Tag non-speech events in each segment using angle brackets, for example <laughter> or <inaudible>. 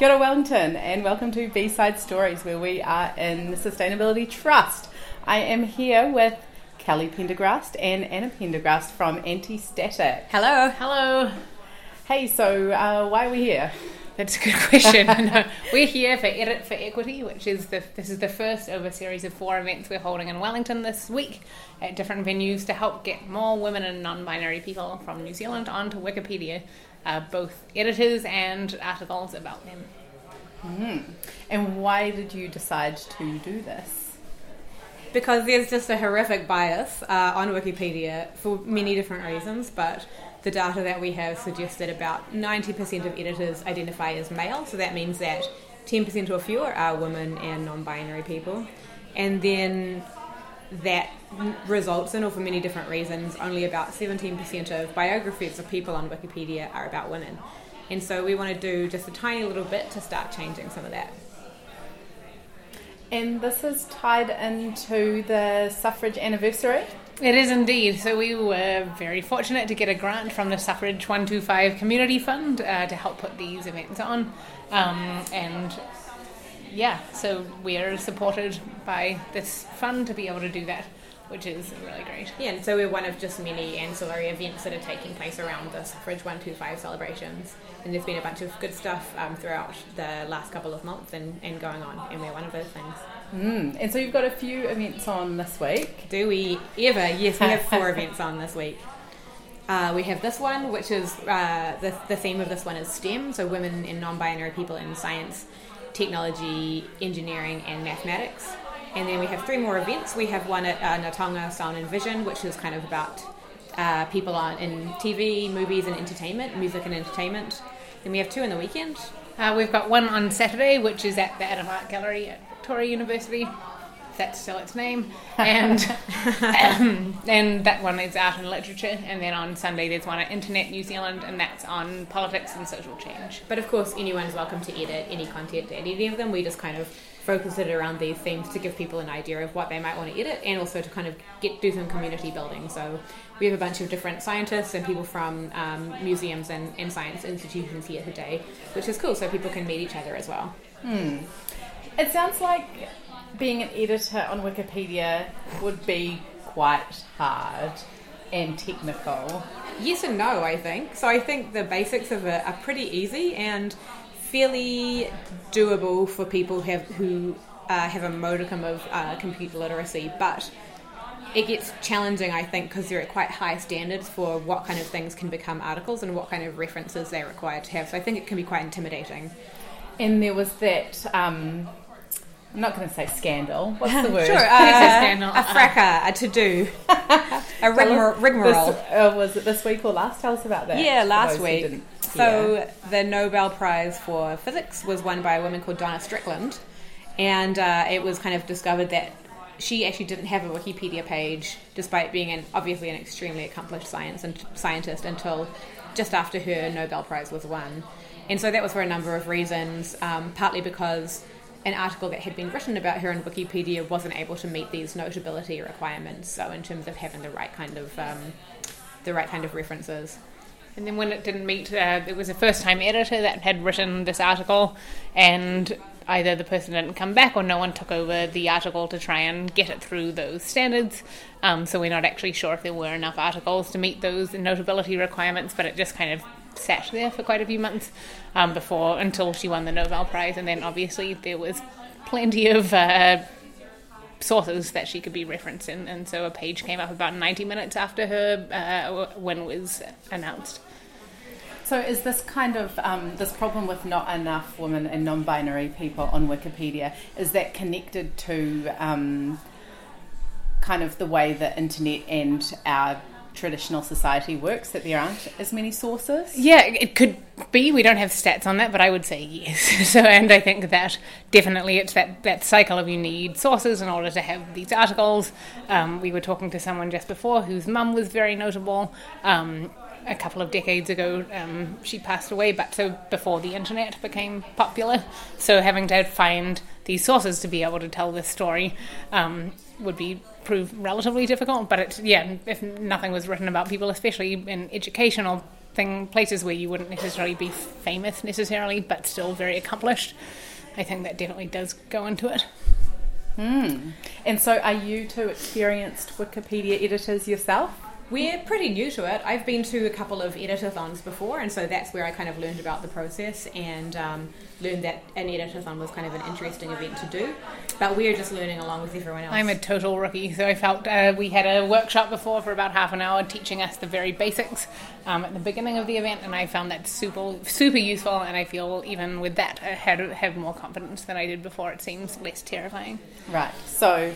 Kia ora Wellington and welcome to B-Side Stories where we are in the Sustainability Trust. I am here with Kelly Pendergrast and Anna Pendergrast from Anti-Static. Hello. Hello. Hey, so uh, why are we here? That's a good <laughs> question. no, we're here for Edit for Equity, which is the this is the first of a series of four events we're holding in Wellington this week at different venues to help get more women and non-binary people from New Zealand onto Wikipedia, uh, both editors and articles about them. Mm. And why did you decide to do this? Because there's just a horrific bias uh, on Wikipedia for many different reasons, but the data that we have suggested about 90% of editors identify as male, so that means that 10% or fewer are women and non binary people. And then that results in, or for many different reasons, only about 17% of biographies of people on Wikipedia are about women. And so we want to do just a tiny little bit to start changing some of that. And this is tied into the suffrage anniversary? It is indeed. So we were very fortunate to get a grant from the Suffrage 125 Community Fund uh, to help put these events on. Um, and yeah, so we are supported by this fund to be able to do that, which is really great. Yeah, and so we're one of just many ancillary events that are taking place around the Suffrage 125 celebrations. And there's been a bunch of good stuff um, throughout the last couple of months and, and going on, and we're one of those things. Mm. And so you've got a few events on this week. Do we ever? Yes, we have four <laughs> events on this week. Uh, we have this one, which is uh, the, the theme of this one is STEM, so women and non binary people in science, technology, engineering, and mathematics. And then we have three more events. We have one at uh, Sound and Vision, which is kind of about uh, people on in TV, movies, and entertainment, music and entertainment. Then we have two in the weekend. Uh, we've got one on Saturday, which is at the Adam Art Gallery at Victoria University. That's still its name, and um, and that one is art and literature. And then on Sunday there's one at Internet New Zealand, and that's on politics and social change. But of course, anyone is welcome to edit any content at any of them. We just kind of focus it around these themes to give people an idea of what they might want to edit, and also to kind of get do some community building. So we have a bunch of different scientists and people from um, museums and, and science institutions here today, which is cool. So people can meet each other as well. Hmm. It sounds like being an editor on Wikipedia would be quite hard and technical. Yes and no, I think. So I think the basics of it are pretty easy and fairly doable for people have, who uh, have a modicum of uh, computer literacy, but it gets challenging, I think, because they're at quite high standards for what kind of things can become articles and what kind of references they're required to have. So I think it can be quite intimidating. And there was that um, I'm not going to say scandal. <laughs> What's the word? sure, uh, <laughs> a scandal. A fracas, a to do, <laughs> a rigmarole. Uh, was it this week or last? Tell us about that. Yeah, last week. So the Nobel Prize for Physics was won by a woman called Donna Strickland, and uh, it was kind of discovered that she actually didn't have a Wikipedia page, despite being an obviously an extremely accomplished science and scientist until just after her Nobel Prize was won. And so that was for a number of reasons, um, partly because an article that had been written about her in Wikipedia wasn't able to meet these notability requirements. So in terms of having the right kind of um, the right kind of references. And then when it didn't meet, uh, it was a first-time editor that had written this article, and either the person didn't come back or no one took over the article to try and get it through those standards. Um, so we're not actually sure if there were enough articles to meet those notability requirements, but it just kind of sat there for quite a few months um, before until she won the Nobel Prize, and then obviously there was plenty of uh, sources that she could be referencing, and so a page came up about 90 minutes after her uh, it was announced. So, is this kind of um, this problem with not enough women and non-binary people on Wikipedia? Is that connected to um, kind of the way the internet and our traditional society works that there aren't as many sources? Yeah, it could be. We don't have stats on that, but I would say yes. <laughs> so, and I think that definitely it's that, that cycle of you need sources in order to have these articles. Um, we were talking to someone just before whose mum was very notable. Um, a couple of decades ago, um, she passed away, but so before the internet became popular. So having to find these sources to be able to tell this story um, would be prove relatively difficult. But it's yeah, if nothing was written about people, especially in educational thing places where you wouldn't necessarily be famous necessarily, but still very accomplished. I think that definitely does go into it. Hmm. And so, are you two experienced Wikipedia editors yourself? We're pretty new to it. I've been to a couple of editathons before, and so that's where I kind of learned about the process and um, learned that an editathon was kind of an interesting event to do. But we're just learning along with everyone else. I'm a total rookie, so I felt uh, we had a workshop before for about half an hour teaching us the very basics um, at the beginning of the event, and I found that super super useful. And I feel even with that, I had have more confidence than I did before. It seems less terrifying. Right. So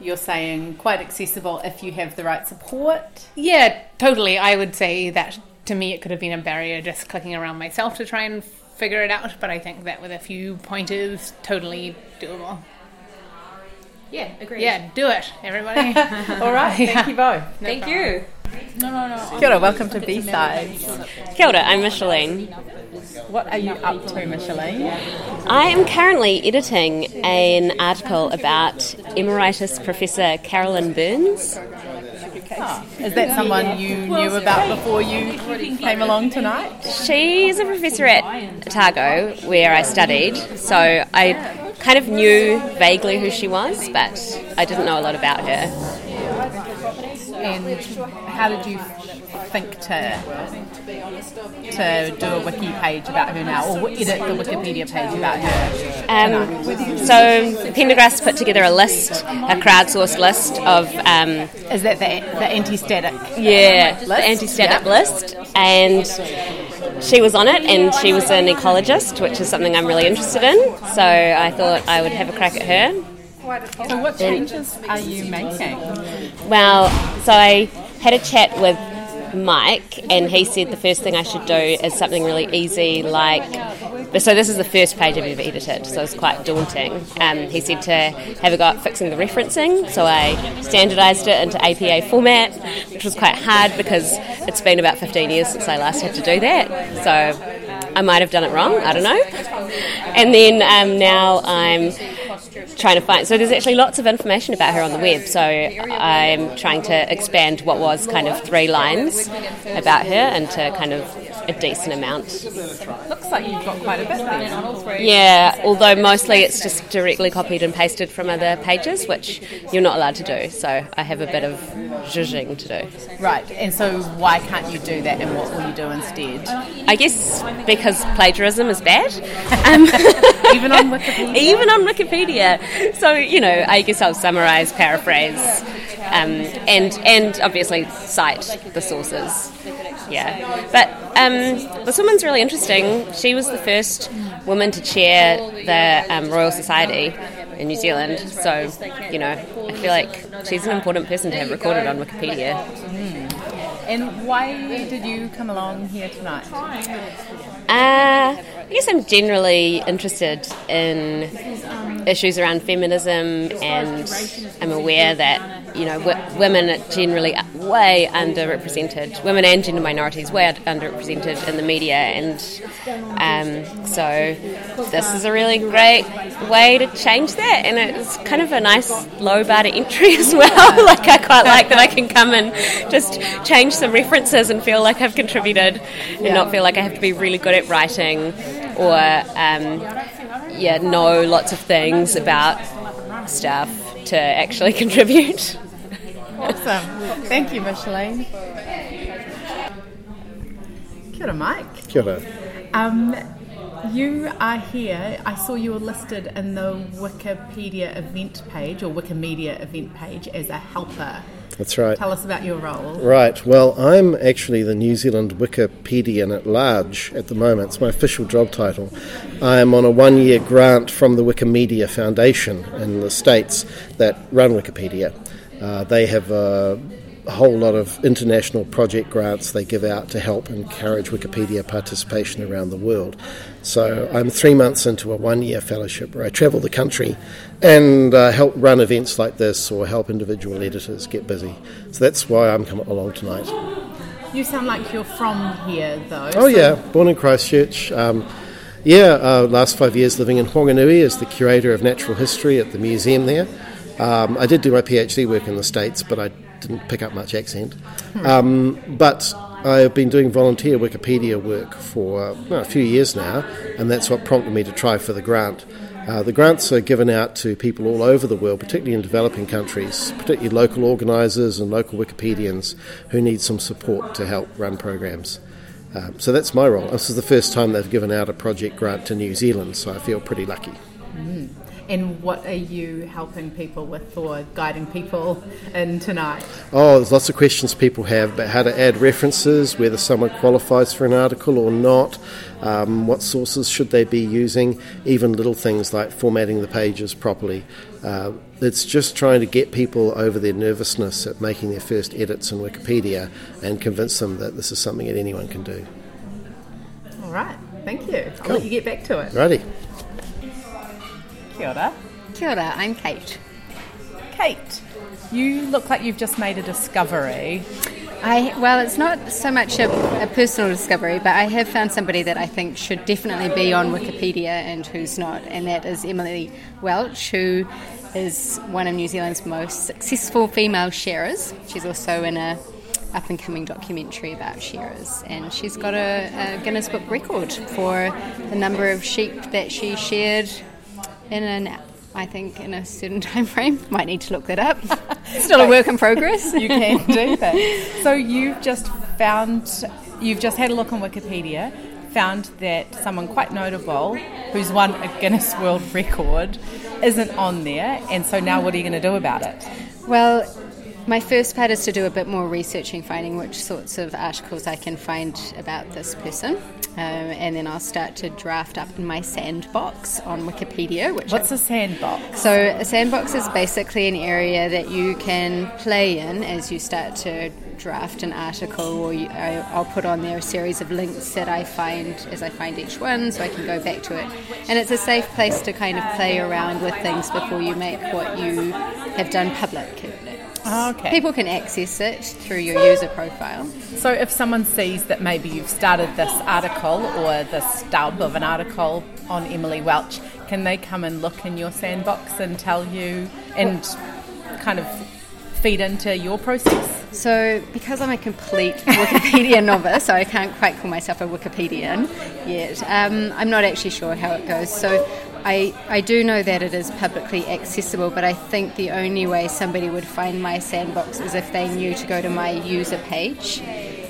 you're saying quite accessible if you have the right support. Yeah, totally. I would say that to me it could have been a barrier just clicking around myself to try and figure it out, but I think that with a few pointers, totally doable. Yeah, agree. Yeah, do it, everybody. <laughs> All right, thank yeah. you both. No Thank problem. you. No, no, no. Kia ora, welcome to B-Sides. Kia ora, I'm Micheline. What are you up to, Micheline? I am currently editing an article about Emeritus Professor Carolyn Burns. Oh, is that someone you knew about before you came along tonight? She's a professor at Otago, where I studied, so I kind of knew vaguely who she was, but I didn't know a lot about her. And how did you think to to do a wiki page about her now, or edit the Wikipedia page about her? Um, so Pendergrast put together a list, a crowdsourced list of. Um, Is that the, the anti-static? Yeah, list? the anti-static list, and she was on it, and she was an ecologist, which is something I'm really interested in. So I thought I would have a crack at her. So, what changes are you making? Well, so I had a chat with Mike, and he said the first thing I should do is something really easy, like. So this is the first page I've ever edited, so it's quite daunting. Um, he said to have a go at fixing the referencing, so I standardised it into APA format, which was quite hard because it's been about 15 years since I last had to do that. So I might have done it wrong, I don't know. And then um, now I'm trying to find. So there's actually lots of information about her on the web. So I'm trying to expand what was kind of three lines about her into kind of a decent amount. Looks like you've got quite a bit. Yeah, although mostly it's just directly copied and pasted from other pages, which you're not allowed to do. So I have a bit of zhuzhing to do. Right, and so why can't you do that and what will you do instead? I guess because plagiarism is bad. <laughs> Um, <laughs> Even on Wikipedia? Even on Wikipedia. So, you know, I guess I'll summarise, paraphrase, um, and, and obviously cite the sources. Yeah. But um, this woman's really interesting. She was the first woman to chair the um, Royal Society in New Zealand. So, you know, I feel like she's an important person to have recorded on Wikipedia. Mm. And why did you come along here tonight? Uh, I guess I'm generally interested in issues around feminism, and I'm aware that you know w- women are generally way underrepresented. Women and gender minorities way underrepresented in the media, and um, so this is a really great way to change that. And it's kind of a nice low bar to entry <laughs> as well. <laughs> like I quite like that I can come and just change some references and feel like I've contributed, and not feel like I have to be really good at writing or um, yeah know lots of things about stuff to actually <laughs> contribute. Awesome. Thank you, Micheline. Kia ora, Mike. Kia ora. Um, you are here. I saw you were listed in the Wikipedia event page or Wikimedia event page as a helper. That's right. Tell us about your role. Right. Well, I'm actually the New Zealand Wikipedian at large at the moment. It's my official job title. I'm on a one year grant from the Wikimedia Foundation in the States that run Wikipedia. Uh, they have a a whole lot of international project grants they give out to help encourage Wikipedia participation around the world. So I'm three months into a one year fellowship where I travel the country and uh, help run events like this or help individual editors get busy. So that's why I'm coming along tonight. You sound like you're from here, though. Oh, so yeah, born in Christchurch. Um, yeah, uh, last five years living in Whanganui as the curator of natural history at the museum there. Um, I did do my PhD work in the States, but I didn't pick up much accent. Um, but I've been doing volunteer Wikipedia work for well, a few years now, and that's what prompted me to try for the grant. Uh, the grants are given out to people all over the world, particularly in developing countries, particularly local organisers and local Wikipedians who need some support to help run programs. Uh, so that's my role. This is the first time they've given out a project grant to New Zealand, so I feel pretty lucky. Mm. And what are you helping people with or guiding people in tonight? Oh, there's lots of questions people have about how to add references, whether someone qualifies for an article or not, um, what sources should they be using, even little things like formatting the pages properly. Uh, it's just trying to get people over their nervousness at making their first edits in Wikipedia and convince them that this is something that anyone can do. All right, thank you. I'll cool. let you get back to it. Righty. Kia ora. Kia ora, I'm Kate. Kate, you look like you've just made a discovery. I well, it's not so much a, a, personal discovery, but I have found somebody that I think should definitely be on Wikipedia and who's not, and that is Emily Welch, who is one of New Zealand's most successful female shearers. She's also in a up and coming documentary about shearers, and she's got a, a Guinness Book record for the number of sheep that she sheared in an I think in a certain <laughs> time frame. Might need to look that up. <laughs> Still a work in progress. you can <laughs> do that. So you've just found, you've just had a look on Wikipedia, found that someone quite notable who's won a Guinness World Record isn't on there, and so now what are you going to do about it? Well, my first part is to do a bit more researching, finding which sorts of articles I can find about this person. Um, and then I'll start to draft up in my sandbox on Wikipedia. Which What's I, a sandbox? So, a sandbox is basically an area that you can play in as you start to draft an article, or you, I, will put on there a series of links that I find as I find each one, so I can go back to it. And it's a safe place to kind of play around with things before you make what you have done public. Oh, okay. People can access it through your user profile. So if someone sees that maybe you've started this article or the stub of an article on Emily Welch, can they come and look in your sandbox and tell you and kind of feed into your process? So, because I'm a complete Wikipedia <laughs> novice, so I can't quite call myself a Wikipedian yet, um, I'm not actually sure how it goes. So, I, I do know that it is publicly accessible, but I think the only way somebody would find my sandbox is if they knew to go to my user page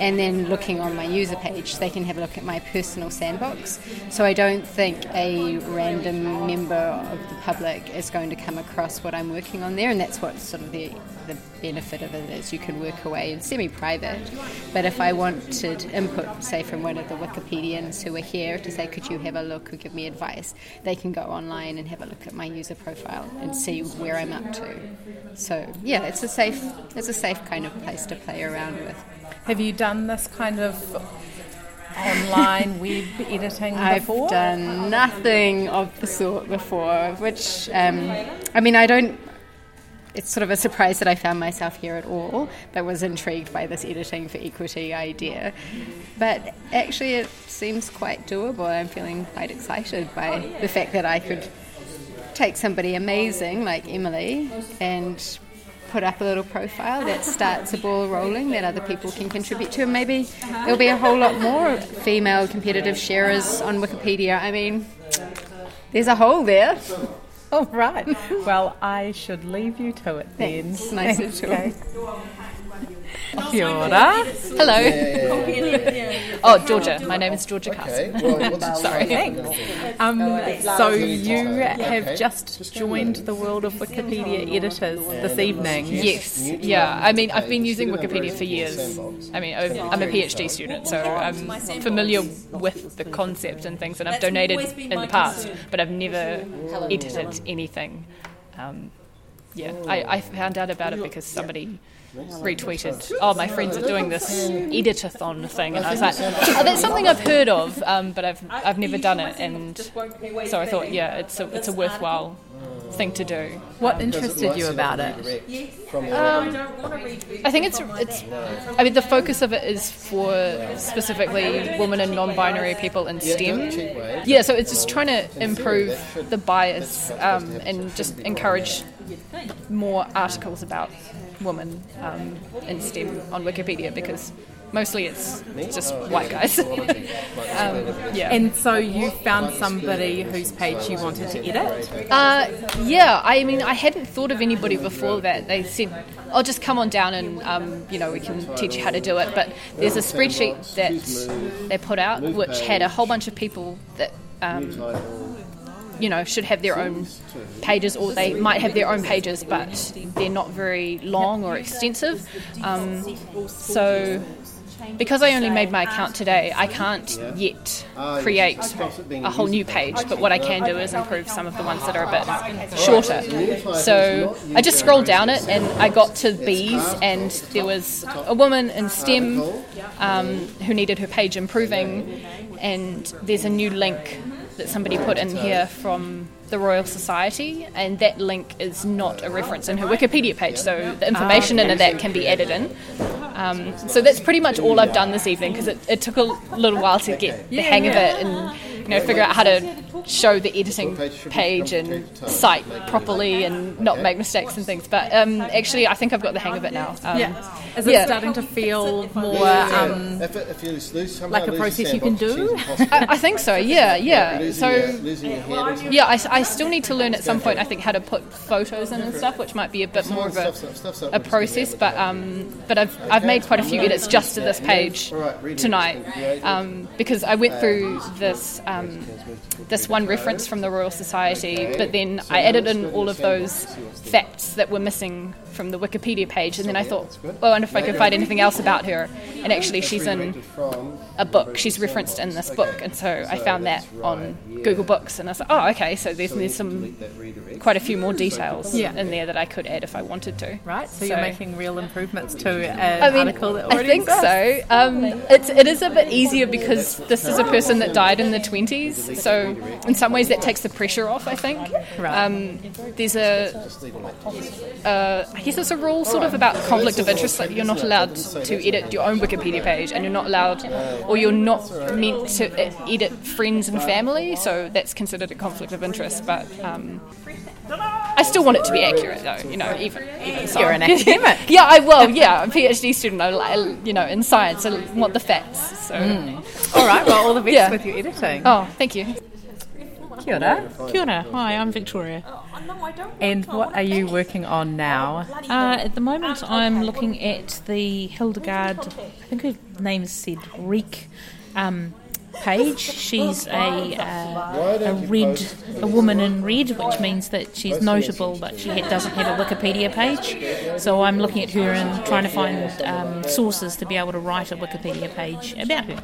and then looking on my user page, they can have a look at my personal sandbox. So I don't think a random member of the public is going to come across what I'm working on there, and that's what sort of the the benefit of it is you can work away in semi-private. But if I wanted input, say from one of the Wikipedians who are here to say, could you have a look or give me advice, they can go online and have a look at my user profile and see where I'm up to. So yeah, it's a safe it's a safe kind of place to play around with. Have you done this kind of online <laughs> web editing before? I've done nothing of the sort before, which, um, I mean, I don't. It's sort of a surprise that I found myself here at all, but was intrigued by this editing for equity idea. But actually, it seems quite doable. I'm feeling quite excited by the fact that I could take somebody amazing like Emily and put up a little profile that starts a ball rolling that other people can contribute to. And maybe there'll be a whole lot more female competitive shearers on Wikipedia. I mean, there's a hole there. <laughs> All right. Well, I should leave you to it then. Thanks. Nice to talk. Kia ora. Hello. <laughs> oh, Georgia. My name is Georgia Carson. Well, <laughs> Sorry. Thanks. Um, so you have just joined the world of Wikipedia editors this evening. Yes. Yeah. I mean, I've been using Wikipedia for years. I mean, I'm a PhD student, so I'm familiar with the concept and things, and I've donated in the past, but I've never edited anything. Um, yeah, I, I found out about it because somebody retweeted, oh, my friends are doing this editathon thing. And I was like, oh, that's something I've heard of, um, but I've, I've never done it. And so I thought, yeah, it's a, it's a worthwhile thing to do. What interested you about it? Um, I think it's it's. I mean, the focus of it is for specifically women and non-binary people in STEM. Yeah, so it's just trying to improve the bias um, and just encourage more articles about women um, in STEM on Wikipedia because mostly it's just white guys. <laughs> um, yeah. And so you found somebody whose page you wanted to edit? Uh, yeah, I mean, I hadn't thought of anybody before that. They said, "I'll just come on down and um, you know we can teach you how to do it." But there's a spreadsheet that they put out which had a whole bunch of people that. Um, you know, should have their own pages, or they might have their own pages, but they're not very long or extensive. Um, so because I only made my account today, I can't yet create a whole new page. But what I can do is improve some of the ones that are a bit shorter. So I just scrolled down it and I got to bees, and there was a woman in STEM um, who needed her page improving, and there's a new link that somebody put in here from the Royal Society, and that link is not a reference in her Wikipedia page, so the information in that can be added in. Um, so that's pretty much all I've done this evening because it, it, took a little while to get the hang of it and you know figure out how to show the editing page and cite properly and not make mistakes and things. But um, actually, I think I've got the hang of it now. Um, yeah. Is it yeah. starting to feel more um, like a process you can do? <laughs> I, I, think so. Yeah, yeah. So yeah, I, I still need to learn at some point. I think how to put photos in and stuff, which might be a bit more of a, a process. But um, but I've I've made quite a few edits just to this page tonight um, because I went through this um, this one reference from the Royal Society, but then I added in all of those facts that were missing from the Wikipedia page, and then I thought, well, I wonder if I could find anything else about her. And actually, she's in a book. She's referenced in this book, and so I found that on Google Books, and I was like, oh, okay, so there's, there's some quite a few more details yeah. in there that I could add if I wanted to. Right. So, so you're making real improvements to an I mean, article that already I think exists. so. Um, it's it is a bit easier because this is a person that died in the 20s, so in some ways that takes the pressure off. I think. Um, there's a. Uh, I guess it's a rule sort of about conflict of interest. Like you're not allowed to edit your own Wikipedia page, and you're not allowed, or you're not meant to edit friends and family. So that's considered a conflict of interest. But um, I still want it to be accurate, though. You know, even even so. You're an academic. <laughs> yeah, I will. Yeah, I'm a PhD student. I, you know, in science, I want the facts. So, mm. all right. Well, all the best yeah. with your editing. Oh, thank you. Kia ora. Kia ora. Hi, I'm Victoria. And what are you working on now? Uh, at the moment, I'm looking at the Hildegard, I think her name is said Reek. Um, page. She's a, uh, a red, a woman in red, which means that she's notable, but she doesn't have a Wikipedia page. So I'm looking at her and trying to find um, sources to be able to write a Wikipedia page about her.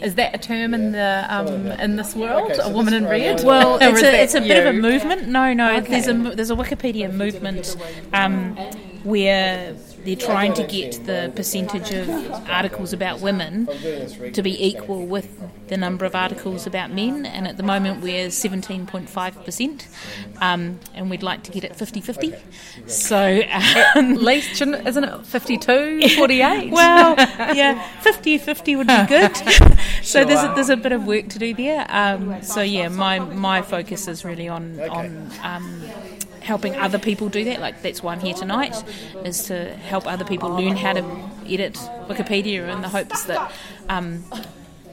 Is that a term in the um, in this world? a woman in red? Well, it's a, it's a bit of a movement. No, no. Okay. There's a there's a Wikipedia movement um, where they're trying to get the percentage of articles about women to be equal with the number of articles about men, and at the moment we're 17.5%, um, and we'd like to get it 50 50. So, um, at least, isn't it 52, 48? <laughs> well, yeah, 50 50 would be good. <laughs> so, there's a, there's a bit of work to do there. Um, so, yeah, my, my focus is really on, on um, helping other people do that. Like that's why I'm here tonight, is to help other people learn how to edit Wikipedia in the hopes that um,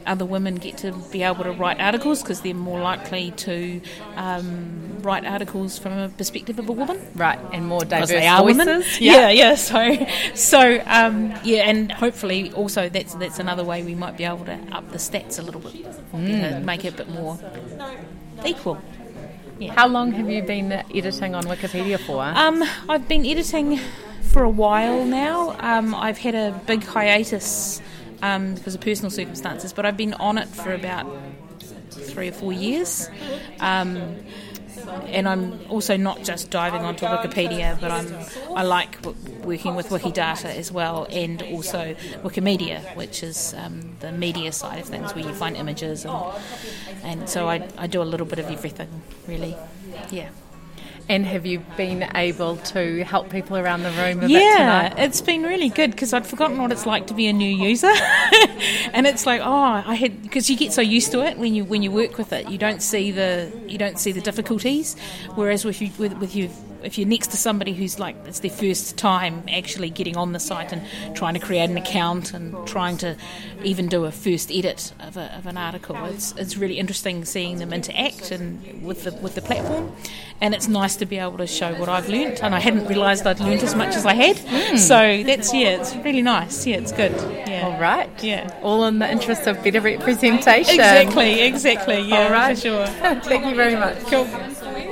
other women get to be able to write articles because they're more likely to um, write articles from a perspective of a woman. Right, and more diverse they are voices. Women. <laughs> Yeah, yeah. yeah so, so um, yeah, and hopefully also that's that's another way we might be able to up the stats a little bit, mm. make it a bit more equal. Yeah. How long have you been editing on Wikipedia for? Um, I've been editing for a while now. Um, I've had a big hiatus um, because of personal circumstances, but I've been on it for about three or four years. Um, and I'm also not just diving onto Wikipedia, but I'm I like working with Wikidata as well, and also Wikimedia, which is um, the media side of things where you find images, and, and so I, I do a little bit of everything, really. Yeah. And have you been able to help people around the room? yeah, it it's been really good because I'd forgotten what it's like to be a new user, <laughs> and it's like oh, I had because you get so used to it when you when you work with it, you don't see the you don't see the difficulties, whereas with you with, with you if you're next to somebody who's like it's their first time actually getting on the site and trying to create an account and trying to even do a first edit of, a, of an article, it's it's really interesting seeing them interact and with the with the platform, and it's nice to be able to show what I've learnt. And I hadn't realised I'd learnt as much as I had, mm. so that's yeah, it's really nice. Yeah, it's good. Yeah. All right. Yeah. All in the interest of better representation. Exactly. Exactly. Yeah. All right. For sure. <laughs> Thank you very much. Cool.